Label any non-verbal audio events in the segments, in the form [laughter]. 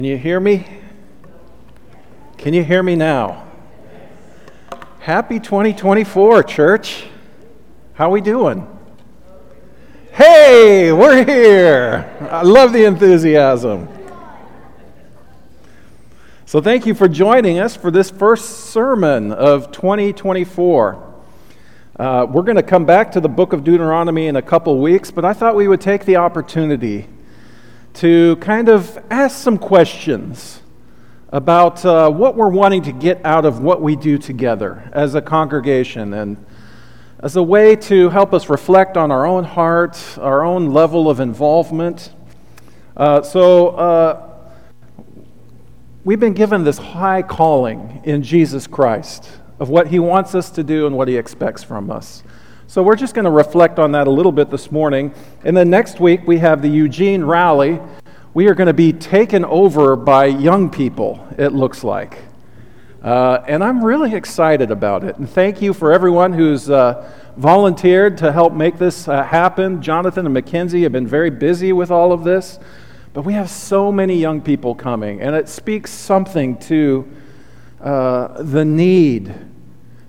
Can you hear me? Can you hear me now? Happy 2024, church. How we doing? Hey, we're here. I love the enthusiasm. So thank you for joining us for this first sermon of 2024. Uh, we're going to come back to the book of Deuteronomy in a couple weeks, but I thought we would take the opportunity to kind of ask some questions about uh, what we're wanting to get out of what we do together as a congregation and as a way to help us reflect on our own heart, our own level of involvement. Uh, so, uh, we've been given this high calling in Jesus Christ of what He wants us to do and what He expects from us. So we're just going to reflect on that a little bit this morning. And then next week, we have the Eugene Rally. We are going to be taken over by young people, it looks like. Uh, and I'm really excited about it. And thank you for everyone who's uh, volunteered to help make this uh, happen. Jonathan and Mackenzie have been very busy with all of this. But we have so many young people coming, and it speaks something to uh, the need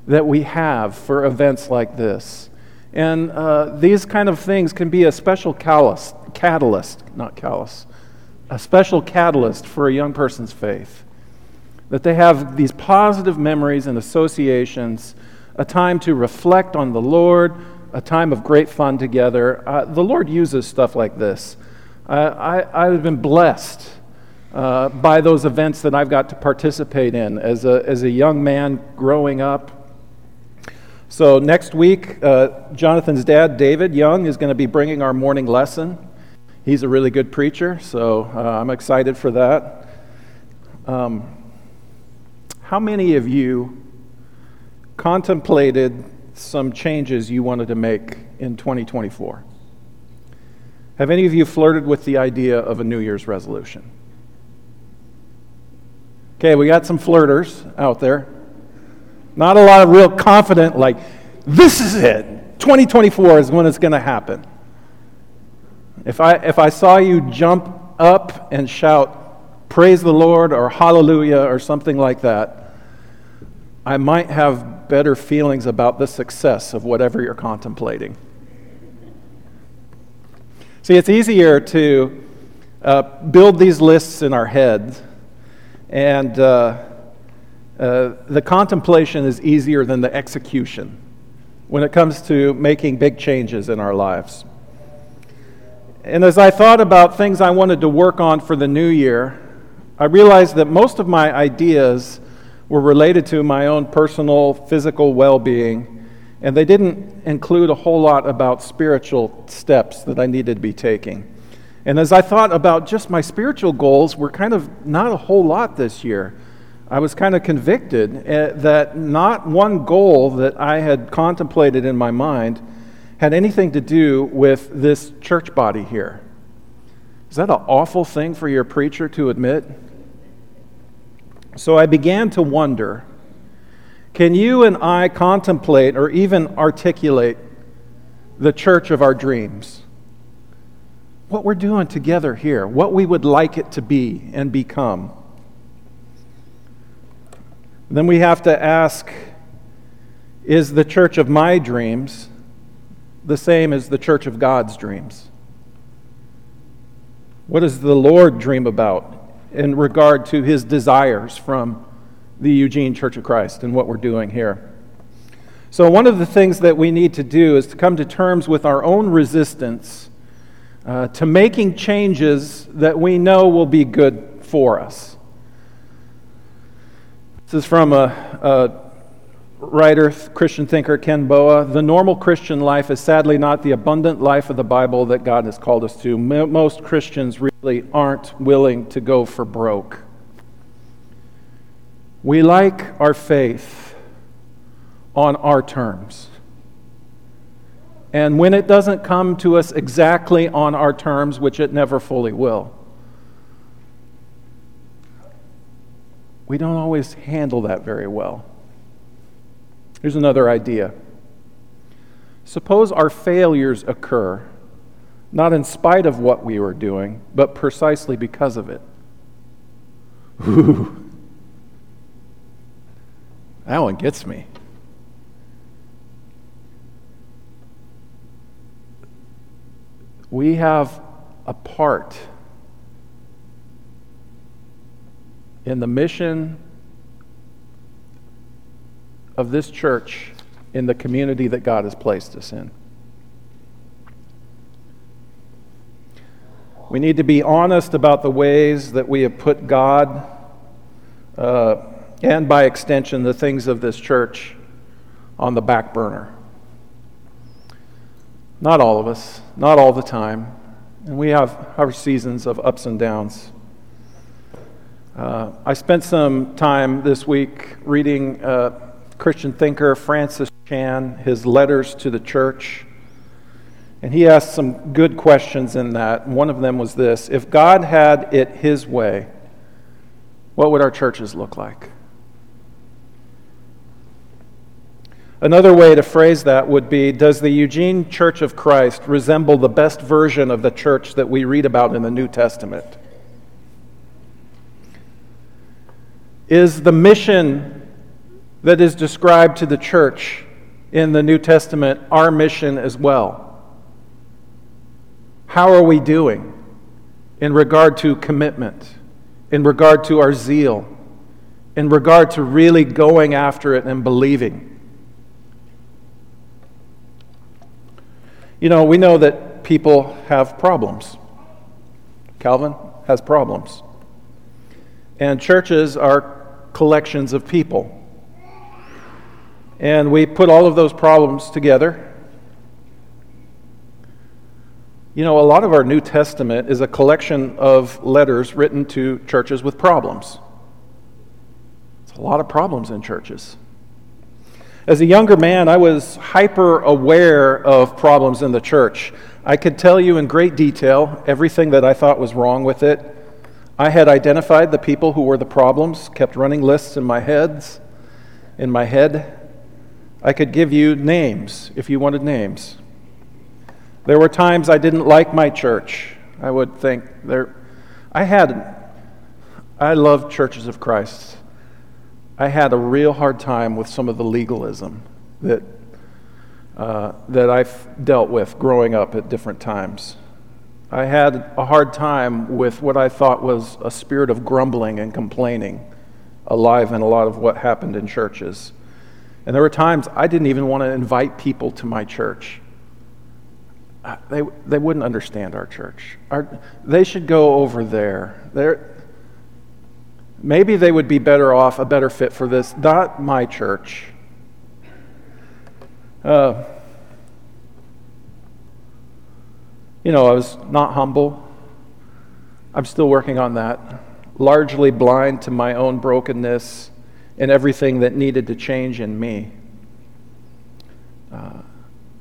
that we have for events like this. And uh, these kind of things can be a special catalyst, not callous, a special catalyst for a young person's faith. That they have these positive memories and associations, a time to reflect on the Lord, a time of great fun together. Uh, the Lord uses stuff like this. Uh, I, I've been blessed uh, by those events that I've got to participate in as a, as a young man growing up so, next week, uh, Jonathan's dad, David Young, is going to be bringing our morning lesson. He's a really good preacher, so uh, I'm excited for that. Um, how many of you contemplated some changes you wanted to make in 2024? Have any of you flirted with the idea of a New Year's resolution? Okay, we got some flirters out there. Not a lot of real confident, like, this is it. 2024 is when it's going to happen. If I, if I saw you jump up and shout, Praise the Lord or Hallelujah or something like that, I might have better feelings about the success of whatever you're contemplating. See, it's easier to uh, build these lists in our heads and. Uh, uh, the contemplation is easier than the execution when it comes to making big changes in our lives. And as I thought about things I wanted to work on for the new year, I realized that most of my ideas were related to my own personal physical well being, and they didn't include a whole lot about spiritual steps that I needed to be taking. And as I thought about just my spiritual goals, were kind of not a whole lot this year. I was kind of convicted eh, that not one goal that I had contemplated in my mind had anything to do with this church body here. Is that an awful thing for your preacher to admit? So I began to wonder can you and I contemplate or even articulate the church of our dreams? What we're doing together here, what we would like it to be and become. Then we have to ask is the church of my dreams the same as the church of God's dreams? What does the Lord dream about in regard to his desires from the Eugene Church of Christ and what we're doing here? So, one of the things that we need to do is to come to terms with our own resistance uh, to making changes that we know will be good for us. This is from a, a writer, Christian thinker Ken Boa. The normal Christian life is sadly not the abundant life of the Bible that God has called us to. Most Christians really aren't willing to go for broke. We like our faith on our terms. And when it doesn't come to us exactly on our terms, which it never fully will, we don't always handle that very well. Here's another idea. Suppose our failures occur not in spite of what we were doing, but precisely because of it. Ooh. [laughs] That one gets me. We have a part in the mission of this church in the community that God has placed us in. We need to be honest about the ways that we have put God, uh, and by extension, the things of this church, on the back burner. Not all of us, not all the time. And we have our seasons of ups and downs. Uh, I spent some time this week reading uh, Christian thinker Francis Chan, his letters to the church. And he asked some good questions in that. One of them was this If God had it his way, what would our churches look like? Another way to phrase that would be Does the Eugene Church of Christ resemble the best version of the church that we read about in the New Testament? Is the mission that is described to the church in the New Testament our mission as well? How are we doing in regard to commitment, in regard to our zeal, in regard to really going after it and believing? You know, we know that people have problems. Calvin has problems. And churches are collections of people. And we put all of those problems together. You know, a lot of our New Testament is a collection of letters written to churches with problems. It's a lot of problems in churches. As a younger man, I was hyper aware of problems in the church. I could tell you in great detail everything that I thought was wrong with it. I had identified the people who were the problems, kept running lists in my heads, in my head. I could give you names if you wanted names. There were times I didn't like my church. I would think there I had I love churches of Christ. I had a real hard time with some of the legalism that, uh, that I've dealt with growing up at different times. I had a hard time with what I thought was a spirit of grumbling and complaining alive in a lot of what happened in churches. And there were times I didn't even want to invite people to my church. Uh, they, they wouldn't understand our church. Our, they should go over there. They're, Maybe they would be better off, a better fit for this. Not my church. Uh, you know, I was not humble. I'm still working on that. Largely blind to my own brokenness and everything that needed to change in me. Uh,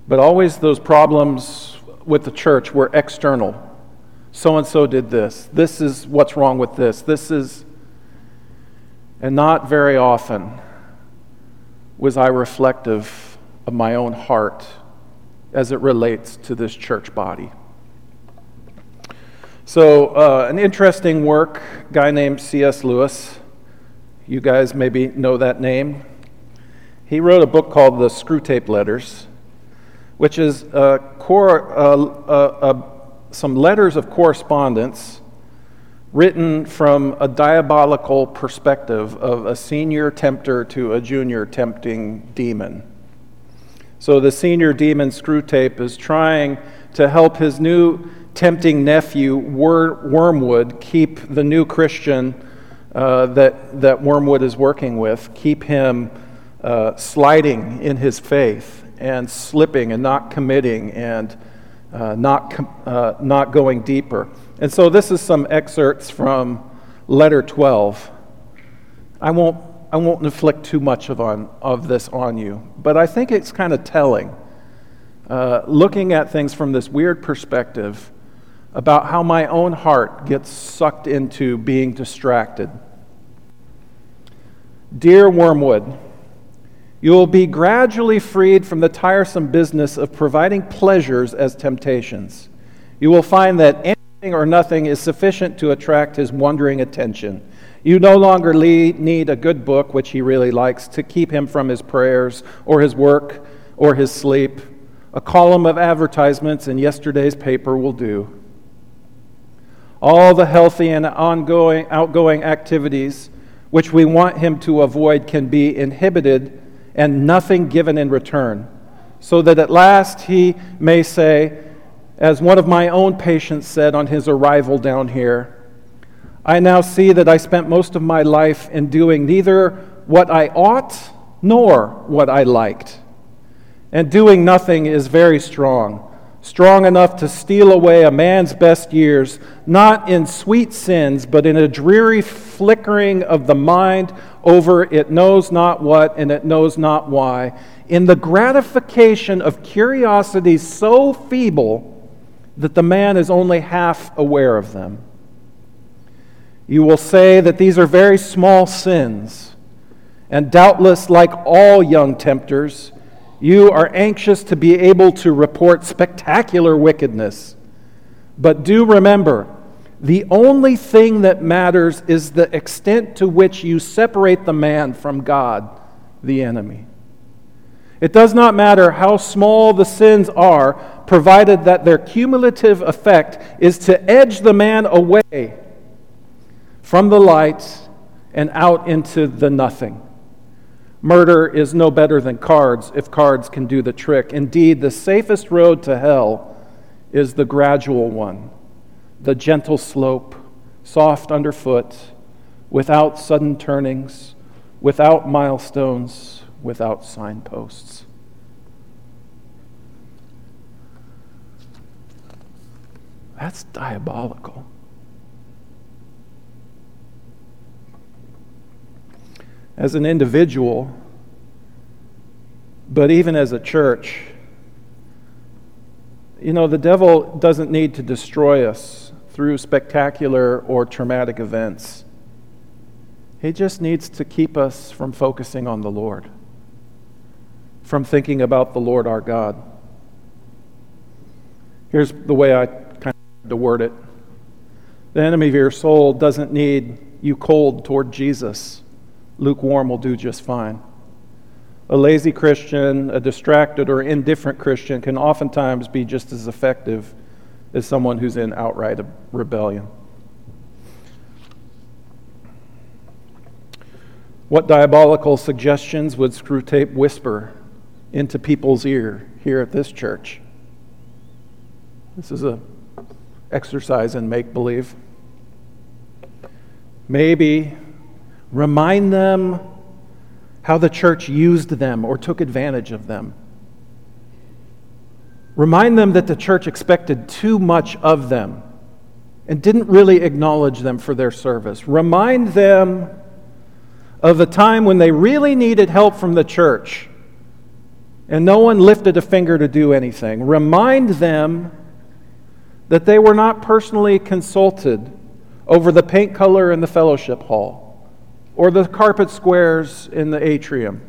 but always those problems with the church were external. So and so did this. This is what's wrong with this. This is and not very often was I reflective of my own heart as it relates to this church body. So, uh, an interesting work, guy named C.S. Lewis. You guys maybe know that name. He wrote a book called The Screwtape Letters, which is uh, uh, some letters of correspondence written from a diabolical perspective of a senior tempter to a junior tempting demon. So the senior demon Screwtape is trying to help his new tempting nephew, Wormwood, keep the new Christian uh, that, that Wormwood is working with, keep him uh, sliding in his faith and slipping and not committing and uh, not, com- uh, not going deeper. And so this is some excerpts from letter 12. I won't, I won't inflict too much of, on, of this on you, but I think it's kind of telling, uh, looking at things from this weird perspective about how my own heart gets sucked into being distracted. Dear Wormwood, you will be gradually freed from the tiresome business of providing pleasures as temptations. You will find that anything or nothing is sufficient to attract his wondering attention. You no longer need a good book, which he really likes, to keep him from his prayers or his work or his sleep. A column of advertisements in yesterday's paper will do. All the healthy and ongoing, outgoing activities which we want him to avoid can be inhibited and nothing given in return, so that at last he may say, as one of my own patients said on his arrival down here, I now see that I spent most of my life in doing neither what I ought nor what I liked. And doing nothing is very strong strong enough to steal away a man's best years, not in sweet sins, but in a dreary flickering of the mind over it knows not what and it knows not why, in the gratification of curiosity so feeble that the man is only half aware of them. You will say that these are very small sins, and doubtless, like all young tempters, you are anxious to be able to report spectacular wickedness. But do remember, the only thing that matters is the extent to which you separate the man from God, the enemy. It does not matter how small the sins are, provided that their cumulative effect is to edge the man away from the light and out into the nothing. Murder is no better than cards if cards can do the trick. Indeed, the safest road to hell is the gradual one, the gentle slope, soft underfoot, without sudden turnings, without milestones, without signposts. That's diabolical. As an individual, but even as a church. You know, the devil doesn't need to destroy us through spectacular or traumatic events. He just needs to keep us from focusing on the Lord, from thinking about the Lord our God. Here's the way I kind of to word it the enemy of your soul doesn't need you cold toward Jesus lukewarm will do just fine. A lazy Christian, a distracted or indifferent Christian can oftentimes be just as effective as someone who's in outright rebellion. What diabolical suggestions would Screwtape whisper into people's ear here at this church? This is a exercise in make believe. Maybe Remind them how the church used them or took advantage of them. Remind them that the church expected too much of them and didn't really acknowledge them for their service. Remind them of a time when they really needed help from the church and no one lifted a finger to do anything. Remind them that they were not personally consulted over the paint color in the fellowship hall or the carpet squares in the atrium.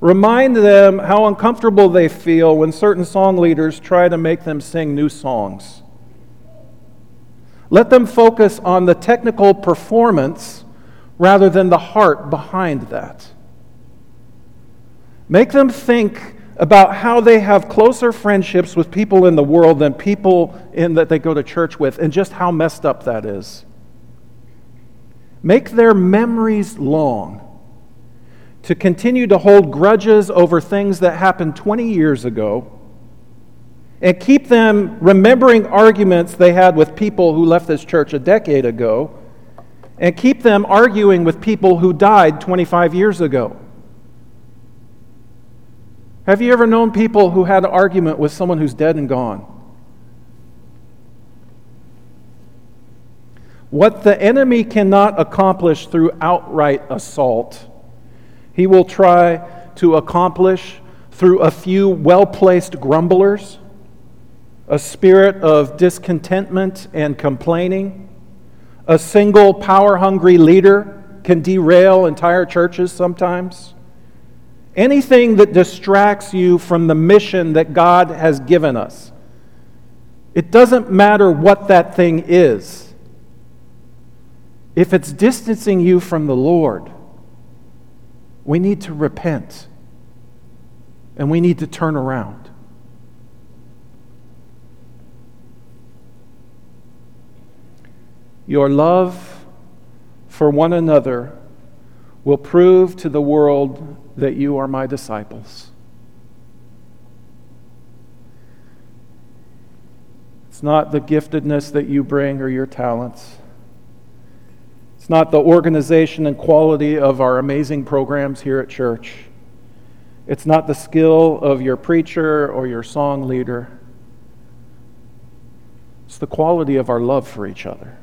Remind them how uncomfortable they feel when certain song leaders try to make them sing new songs. Let them focus on the technical performance rather than the heart behind that. Make them think about how they have closer friendships with people in the world than people in that they go to church with, and just how messed up that is. Make their memories long to continue to hold grudges over things that happened 20 years ago and keep them remembering arguments they had with people who left this church a decade ago and keep them arguing with people who died 25 years ago. Have you ever known people who had an argument with someone who's dead and gone? What the enemy cannot accomplish through outright assault, he will try to accomplish through a few well placed grumblers, a spirit of discontentment and complaining. A single power hungry leader can derail entire churches sometimes. Anything that distracts you from the mission that God has given us It doesn't matter what that thing is. If it's distancing you from the Lord, we need to repent and we need to turn around. Your love for one another will prove to the world that you are my disciples. It's not the giftedness that you bring or your talents. Not the organization and quality of our amazing programs here at church. It's not the skill of your preacher or your song leader. It's the quality of our love for each other.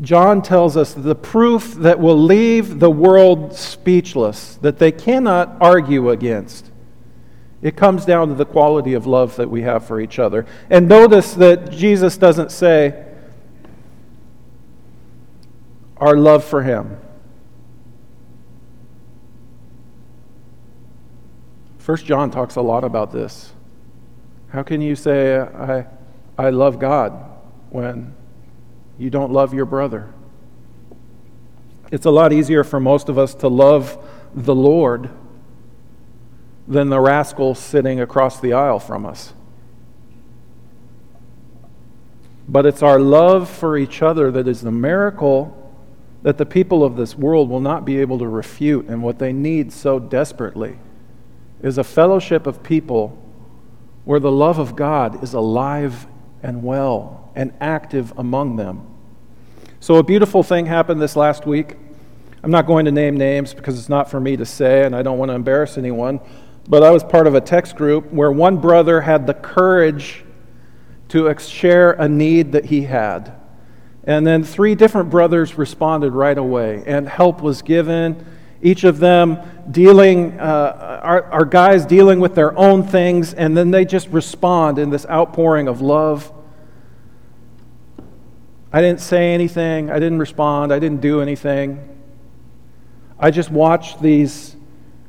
John tells us the proof that will leave the world speechless, that they cannot argue against. It comes down to the quality of love that we have for each other. And notice that Jesus doesn't say, our love for Him. First John talks a lot about this. How can you say, I, I love God when you don't love your brother. It's a lot easier for most of us to love the Lord than the rascal sitting across the aisle from us. But it's our love for each other that is the miracle that the people of this world will not be able to refute. And what they need so desperately is a fellowship of people where the love of God is alive and well and active among them. So, a beautiful thing happened this last week. I'm not going to name names because it's not for me to say, and I don't want to embarrass anyone. But I was part of a text group where one brother had the courage to share a need that he had. And then three different brothers responded right away, and help was given. Each of them dealing, uh, our, our guys dealing with their own things, and then they just respond in this outpouring of love I didn't say anything. I didn't respond. I didn't do anything. I just watched these,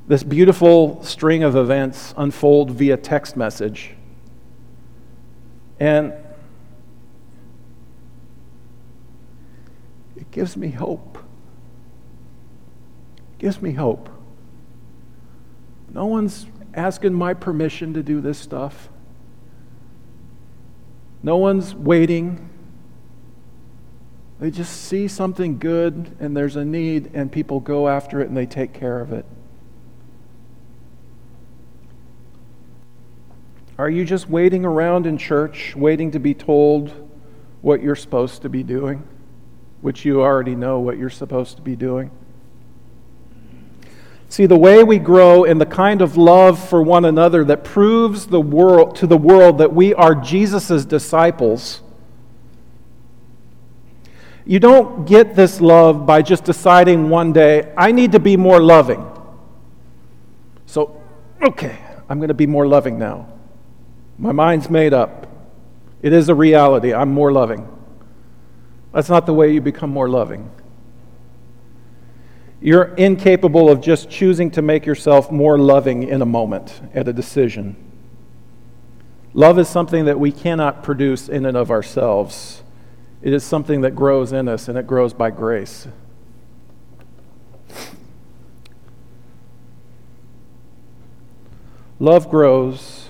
this beautiful string of events unfold via text message. And it gives me hope. It gives me hope. No one's asking my permission to do this stuff. No one's waiting. They just see something good and there's a need, and people go after it and they take care of it. Are you just waiting around in church, waiting to be told what you're supposed to be doing, which you already know what you're supposed to be doing? See, the way we grow in the kind of love for one another that proves the world, to the world that we are Jesus' disciples you don't get this love by just deciding one day, I need to be more loving. So, okay, I'm going to be more loving now. My mind's made up. It is a reality. I'm more loving. That's not the way you become more loving. You're incapable of just choosing to make yourself more loving in a moment at a decision. Love is something that we cannot produce in and of ourselves. It is something that grows in us, and it grows by grace. Love grows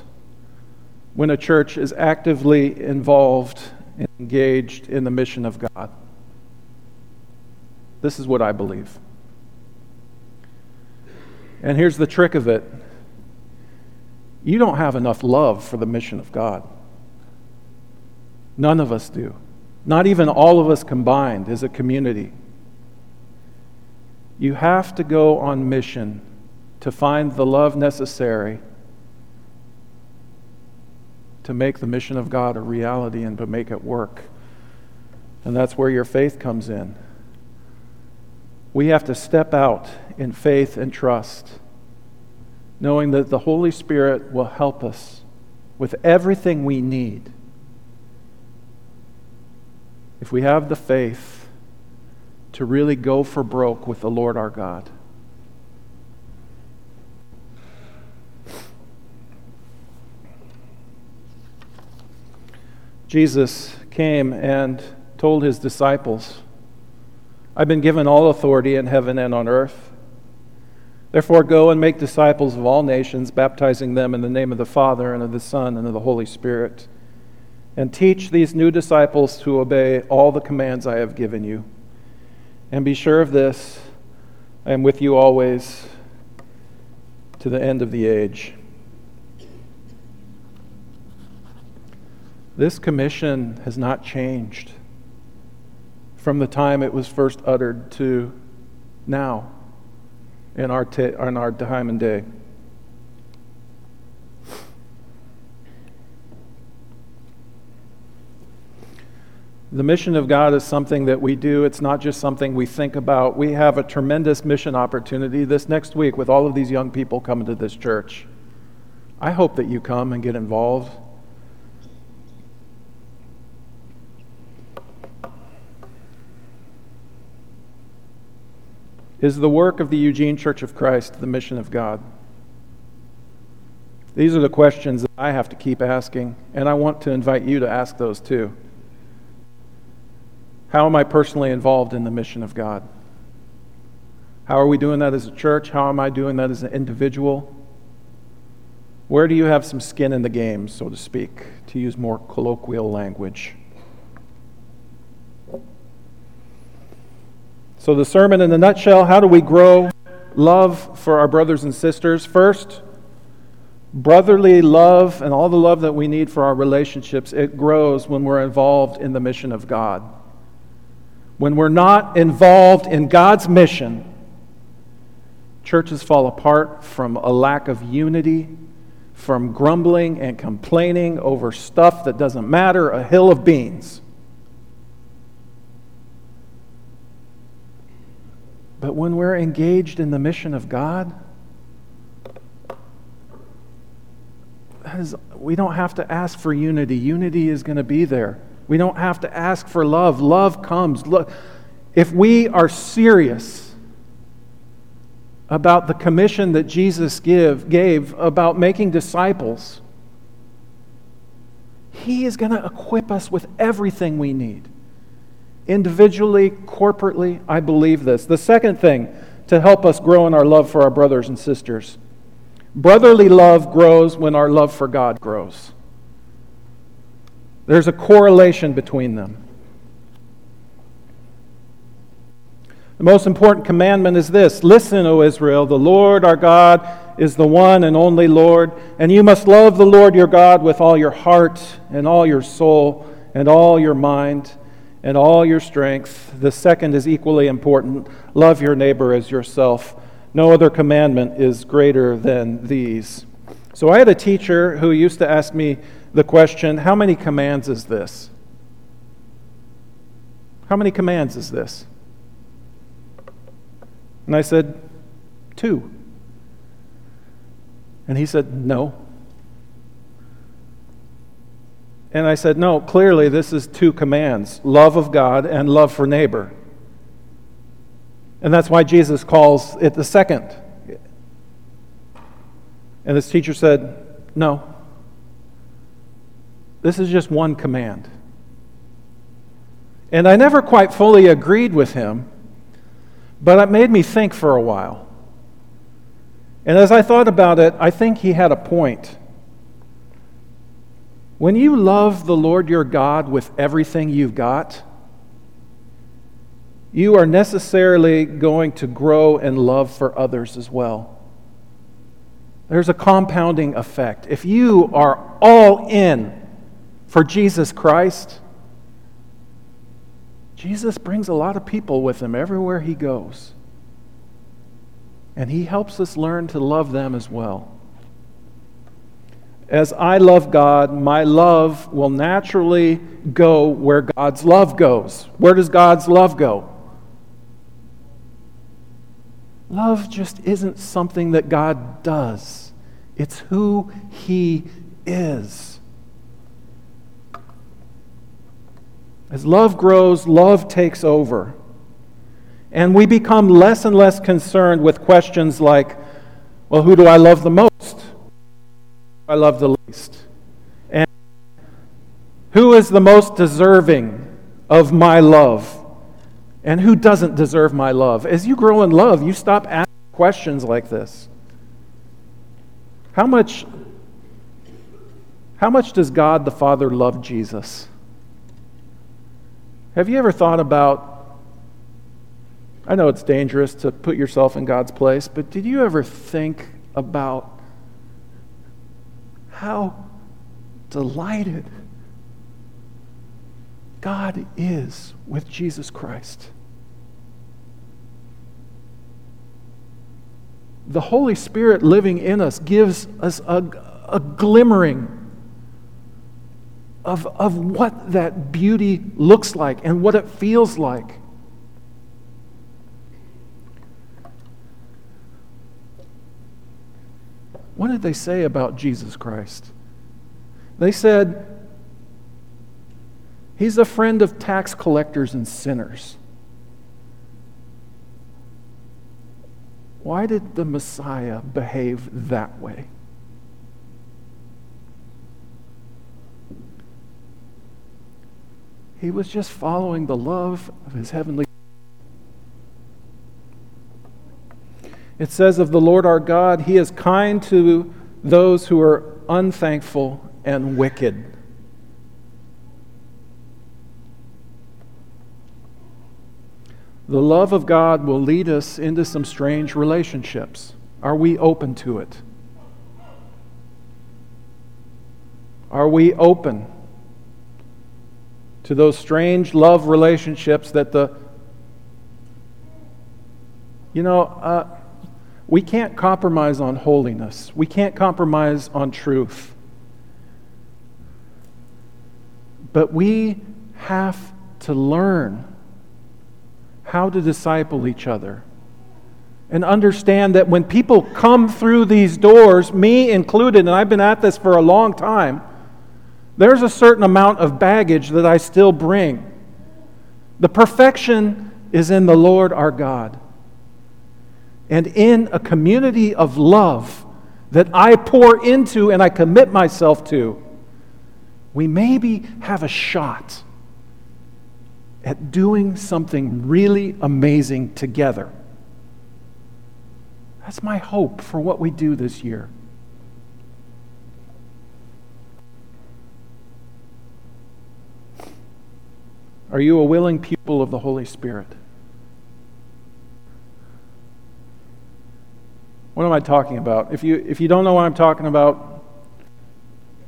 when a church is actively involved and engaged in the mission of God. This is what I believe. And here's the trick of it you don't have enough love for the mission of God. None of us do. Not even all of us combined as a community. You have to go on mission to find the love necessary to make the mission of God a reality and to make it work. And that's where your faith comes in. We have to step out in faith and trust, knowing that the Holy Spirit will help us with everything we need if we have the faith to really go for broke with the Lord our God. Jesus came and told his disciples, I've been given all authority in heaven and on earth. Therefore, go and make disciples of all nations, baptizing them in the name of the Father, and of the Son, and of the Holy Spirit. And teach these new disciples to obey all the commands I have given you. And be sure of this I am with you always to the end of the age. This commission has not changed from the time it was first uttered to now in our, t- in our time and day. The mission of God is something that we do. It's not just something we think about. We have a tremendous mission opportunity this next week with all of these young people coming to this church. I hope that you come and get involved. Is the work of the Eugene Church of Christ the mission of God? These are the questions that I have to keep asking, and I want to invite you to ask those too. How am I personally involved in the mission of God? How are we doing that as a church? How am I doing that as an individual? Where do you have some skin in the game, so to speak, to use more colloquial language? So, the sermon in a nutshell how do we grow love for our brothers and sisters? First, brotherly love and all the love that we need for our relationships, it grows when we're involved in the mission of God. When we're not involved in God's mission, churches fall apart from a lack of unity, from grumbling and complaining over stuff that doesn't matter, a hill of beans. But when we're engaged in the mission of God, we don't have to ask for unity. Unity is going to be there. We don't have to ask for love. Love comes. Look, if we are serious about the commission that Jesus give, gave about making disciples, He is going to equip us with everything we need individually, corporately, I believe this. The second thing to help us grow in our love for our brothers and sisters brotherly love grows when our love for God grows. There's a correlation between them. The most important commandment is this Listen, O Israel, the Lord our God is the one and only Lord, and you must love the Lord your God with all your heart and all your soul and all your mind and all your strength. The second is equally important love your neighbor as yourself. No other commandment is greater than these. So I had a teacher who used to ask me the question how many commands is this? How many commands is this? And I said, Two. And he said, No. And I said, No, clearly this is two commands love of God and love for neighbor. And that's why Jesus calls it the second. And this teacher said, No. This is just one command. And I never quite fully agreed with him, but it made me think for a while. And as I thought about it, I think he had a point. When you love the Lord your God with everything you've got, you are necessarily going to grow in love for others as well. There's a compounding effect. If you are all in for Jesus Christ, Jesus brings a lot of people with him everywhere he goes. And he helps us learn to love them as well. As I love God, my love will naturally go where God's love goes. Where does God's love go? Love just isn't something that God does, it's who He is. As love grows, love takes over. And we become less and less concerned with questions like, well, who do I love the most? I love the least? And Who is the most deserving of my love? And who doesn't deserve my love? As you grow in love, you stop asking questions like this. How much, how much does God the Father love Jesus? Have you ever thought about? I know it's dangerous to put yourself in God's place, but did you ever think about how delighted God is with Jesus Christ? the Holy Spirit living in us gives us a, a glimmering of, of what that beauty looks like and what it feels like. What did they say about Jesus Christ? They said, He's a friend of tax collectors and sinners. Why did the Messiah behave that way? He was just following the love of his heavenly. It says of the Lord our God, He is kind to those who are unthankful and wicked. The love of God will lead us into some strange relationships. Are we open to it? Are we open to those strange love relationships that the, you know, uh, we can't compromise on holiness, we can't compromise on truth. But we have to learn how to disciple each other. And understand that when people come through these doors, me included, and I've been at this for a long time, there's a certain amount of baggage that I still bring. The perfection is in the Lord our God. And in a community of love that I pour into and I commit myself to, we maybe have a shot at doing something really amazing together. That's my hope for what we do this year. Are you a willing pupil of the Holy Spirit? What am I talking about? If you, if you don't know what I'm talking about,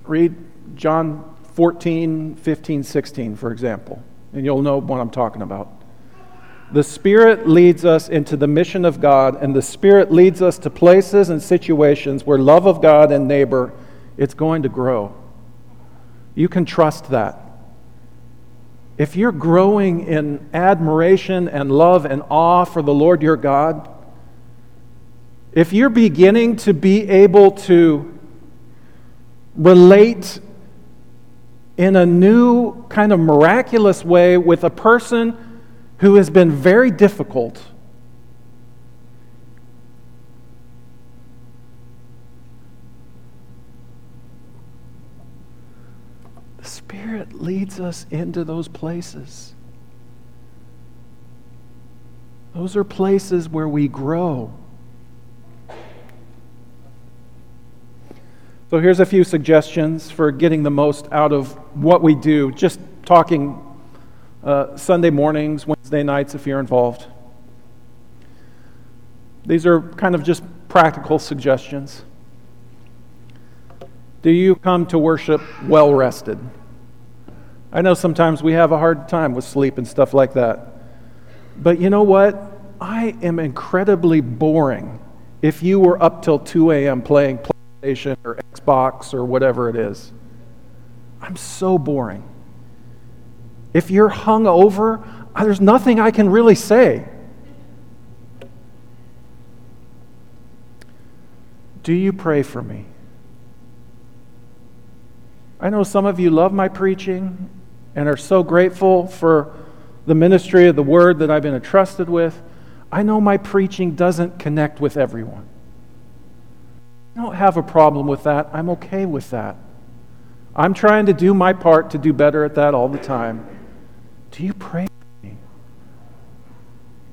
read John 14, 15, 16, for example and you'll know what I'm talking about. The Spirit leads us into the mission of God, and the Spirit leads us to places and situations where love of God and neighbor, it's going to grow. You can trust that. If you're growing in admiration and love and awe for the Lord your God, if you're beginning to be able to relate in a new, kind of miraculous way with a person who has been very difficult. The Spirit leads us into those places. Those are places where we grow. So here's a few suggestions for getting the most out of what we do, just talking uh, Sunday mornings, Wednesday nights if you're involved. These are kind of just practical suggestions. Do you come to worship well rested? I know sometimes we have a hard time with sleep and stuff like that. But you know what? I am incredibly boring if you were up till 2 a.m. playing PlayStation or Xbox or whatever it is. I'm so boring. If you're hung over, there's nothing I can really say. Do you pray for me? I know some of you love my preaching and are so grateful for the ministry of the word that I've been entrusted with. I know my preaching doesn't connect with everyone. I don't have a problem with that. I'm okay with that. I'm trying to do my part to do better at that all the time. Do you pray for me?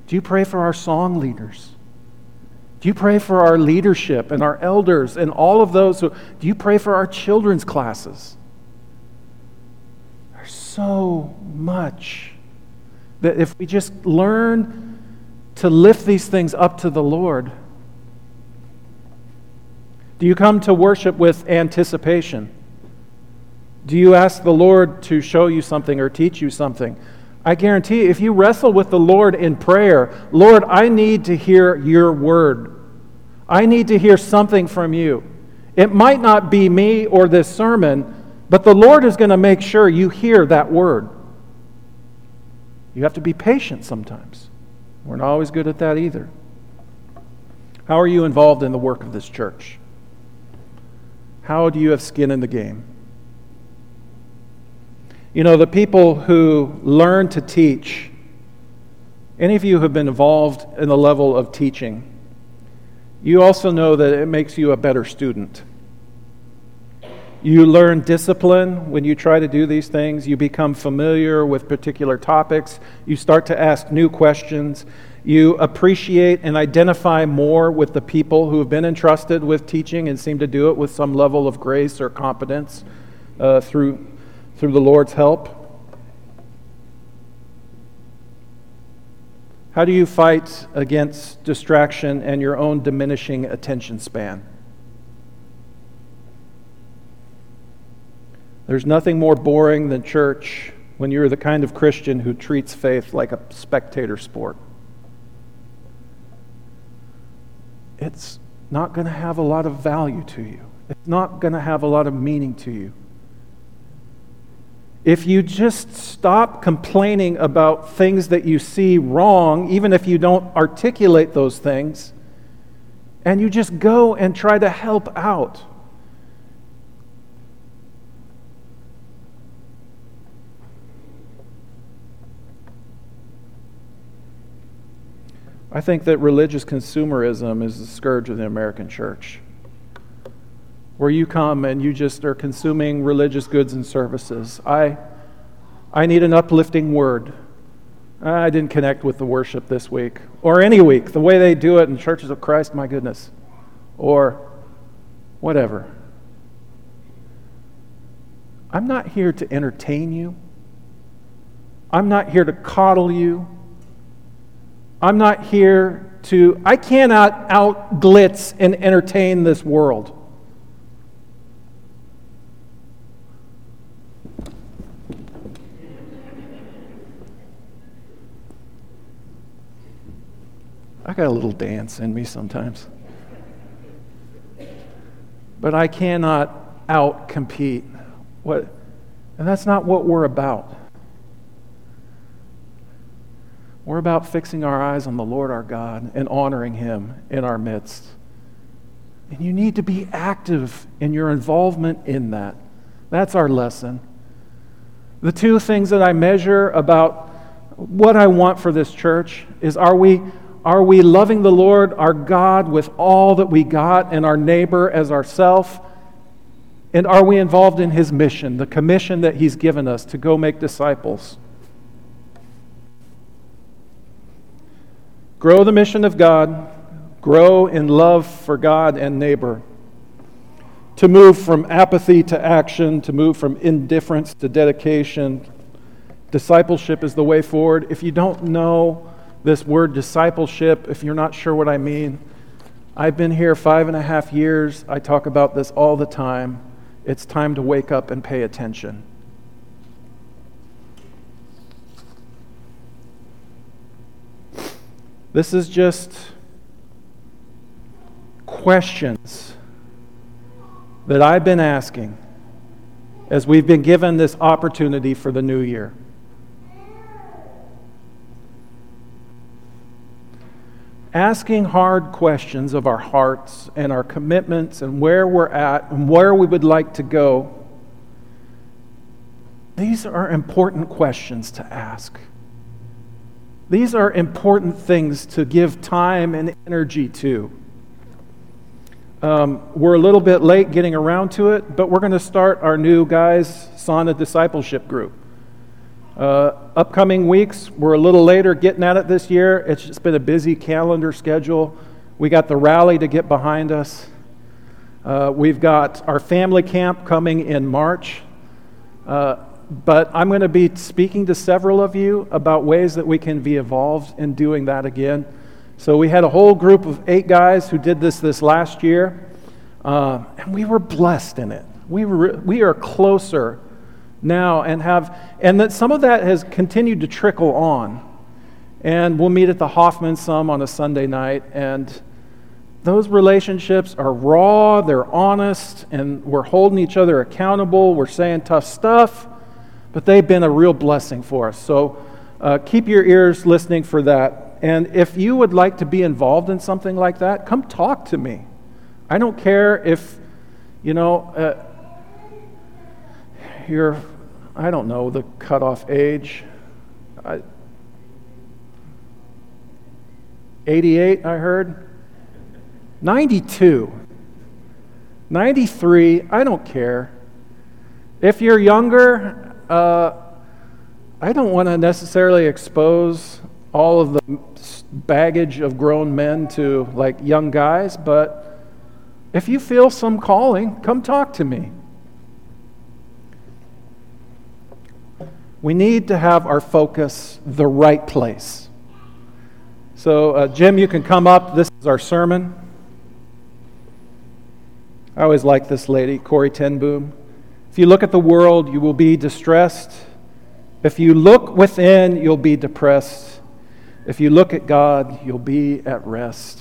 Do you pray for our song leaders? Do you pray for our leadership and our elders and all of those who do you pray for our children's classes? There's so much that if we just learn to lift these things up to the Lord, do you come to worship with anticipation? Do you ask the Lord to show you something or teach you something? I guarantee if you wrestle with the Lord in prayer, Lord, I need to hear your word. I need to hear something from you. It might not be me or this sermon, but the Lord is going to make sure you hear that word. You have to be patient sometimes. We're not always good at that either. How are you involved in the work of this church? How do you have skin in the game? You know, the people who learn to teach, any of you who have been involved in the level of teaching, you also know that it makes you a better student. You learn discipline when you try to do these things. You become familiar with particular topics. You start to ask new questions. You appreciate and identify more with the people who have been entrusted with teaching and seem to do it with some level of grace or competence uh, through through the Lord's help? How do you fight against distraction and your own diminishing attention span? There's nothing more boring than church when you're the kind of Christian who treats faith like a spectator sport. It's not going to have a lot of value to you, it's not going to have a lot of meaning to you if you just stop complaining about things that you see wrong, even if you don't articulate those things, and you just go and try to help out. I think that religious consumerism is the scourge of the American church where you come and you just are consuming religious goods and services. I, I need an uplifting word. I didn't connect with the worship this week or any week. The way they do it in churches of Christ, my goodness. Or whatever. I'm not here to entertain you. I'm not here to coddle you. I'm not here to, I cannot out glitz and entertain this world. I got a little dance in me sometimes. But I cannot out compete what and that's not what we're about. We're about fixing our eyes on the Lord our God and honoring him in our midst. And you need to be active in your involvement in that. That's our lesson. The two things that I measure about what I want for this church is are we are we loving the Lord our God with all that we got and our neighbor as ourself? And are we involved in his mission, the commission that he's given us to go make disciples? Grow the mission of God, grow in love for God and neighbor. To move from apathy to action, to move from indifference to dedication. Discipleship is the way forward. If you don't know, this word discipleship, if you're not sure what I mean, I've been here five and a half years. I talk about this all the time. It's time to wake up and pay attention. This is just questions that I've been asking as we've been given this opportunity for the new year. asking hard questions of our hearts and our commitments and where we're at and where we would like to go, these are important questions to ask. These are important things to give time and energy to. Um, we're a little bit late getting around to it, but we're going to start our new guys' Sauna discipleship group. Uh, upcoming weeks, we're a little later getting at it this year. It's just been a busy calendar schedule. We got the rally to get behind us. Uh, we've got our family camp coming in March. Uh, but I'm going to be speaking to several of you about ways that we can be involved in doing that again. So we had a whole group of eight guys who did this this last year, uh, and we were blessed in it. We, were, we are closer now and have, and that some of that has continued to trickle on. And we'll meet at the Hoffman some on a Sunday night, and those relationships are raw, they're honest, and we're holding each other accountable. We're saying tough stuff, but they've been a real blessing for us. So uh, keep your ears listening for that. And if you would like to be involved in something like that, come talk to me. I don't care if, you know, uh, you're, I don't know, the cutoff age. I, 88, I heard. 92. 93, I don't care. If you're younger, uh, I don't want to necessarily expose all of the baggage of grown men to like young guys, but if you feel some calling, come talk to me. We need to have our focus the right place. So, uh, Jim, you can come up. This is our sermon. I always like this lady, Corrie ten Boom. If you look at the world, you will be distressed. If you look within, you'll be depressed. If you look at God, you'll be at rest.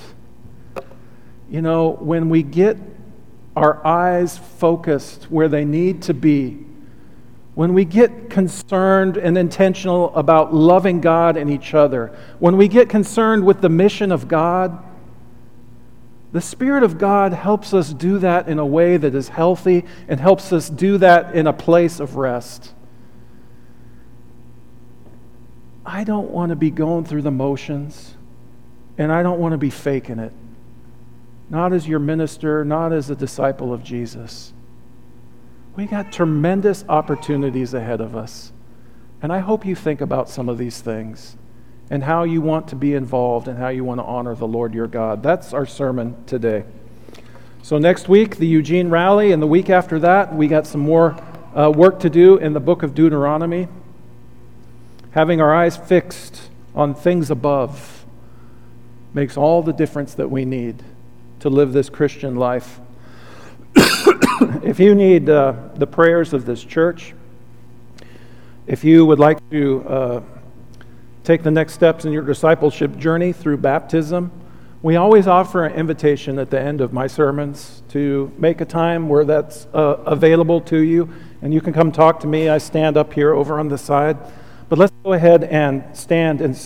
You know, when we get our eyes focused where they need to be, when we get concerned and intentional about loving God and each other, when we get concerned with the mission of God, the Spirit of God helps us do that in a way that is healthy and helps us do that in a place of rest. I don't want to be going through the motions, and I don't want to be faking it. Not as your minister, not as a disciple of Jesus. We got tremendous opportunities ahead of us. And I hope you think about some of these things and how you want to be involved and how you want to honor the Lord your God. That's our sermon today. So, next week, the Eugene Rally, and the week after that, we got some more uh, work to do in the book of Deuteronomy having our eyes fixed on things above makes all the difference that we need to live this Christian life. [coughs] if you need uh, the prayers of this church, if you would like to uh, take the next steps in your discipleship journey through baptism, we always offer an invitation at the end of my sermons to make a time where that's uh, available to you, and you can come talk to me. I stand up here over on the side. But let's go ahead and stand and